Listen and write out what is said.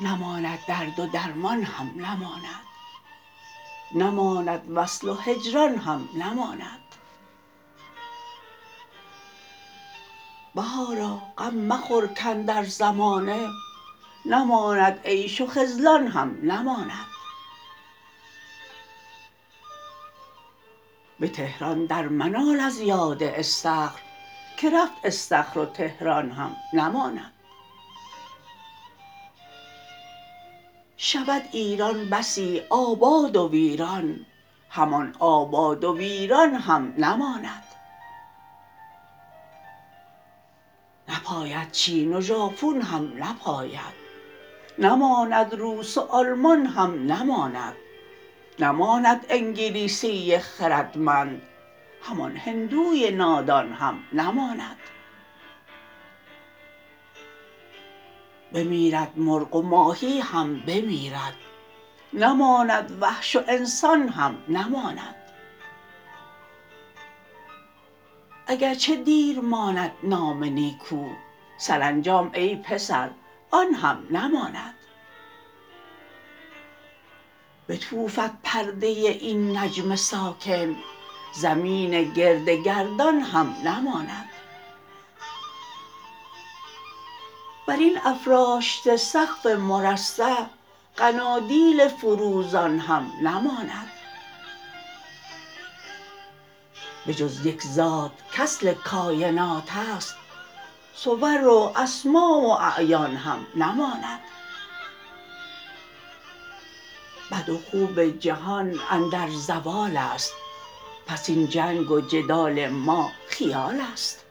نماند درد و درمان هم نماند. نماند وصل و هجران هم نماند. بهارا غم مخور کاندر زمانه. نماند عیش و خذلان هم نماند. به تهران در منال از یاد استخر که رفت استخر و تهران هم نماند. شود ایران بسی آباد و ویران همان آباد و ویران هم نماند. نپاید چین و ژاپون هم نپاید نماند روس و آلمان هم نماند. نماند انگلیسی خردمند. همان هندوی نادان هم نماند. بمیرد مرغ و ماهی هم بمیرد. نماند وحش و انسان هم نماند. اگرچه دیر ماند نام نیکو سرانجام ای پسر آن هم نماند. بتوفد پرده این نجم ساکن زمین گرد گردان هم نماند. براین افراشته سقف مرصع قنادیل فروزان هم نماند. به جز یک ذات کاصل کاینات است صور و اسما و اعیان هم نماند. بد و خوب جهان اندر زوال است. پس این جنگ و جدال ما خیال است.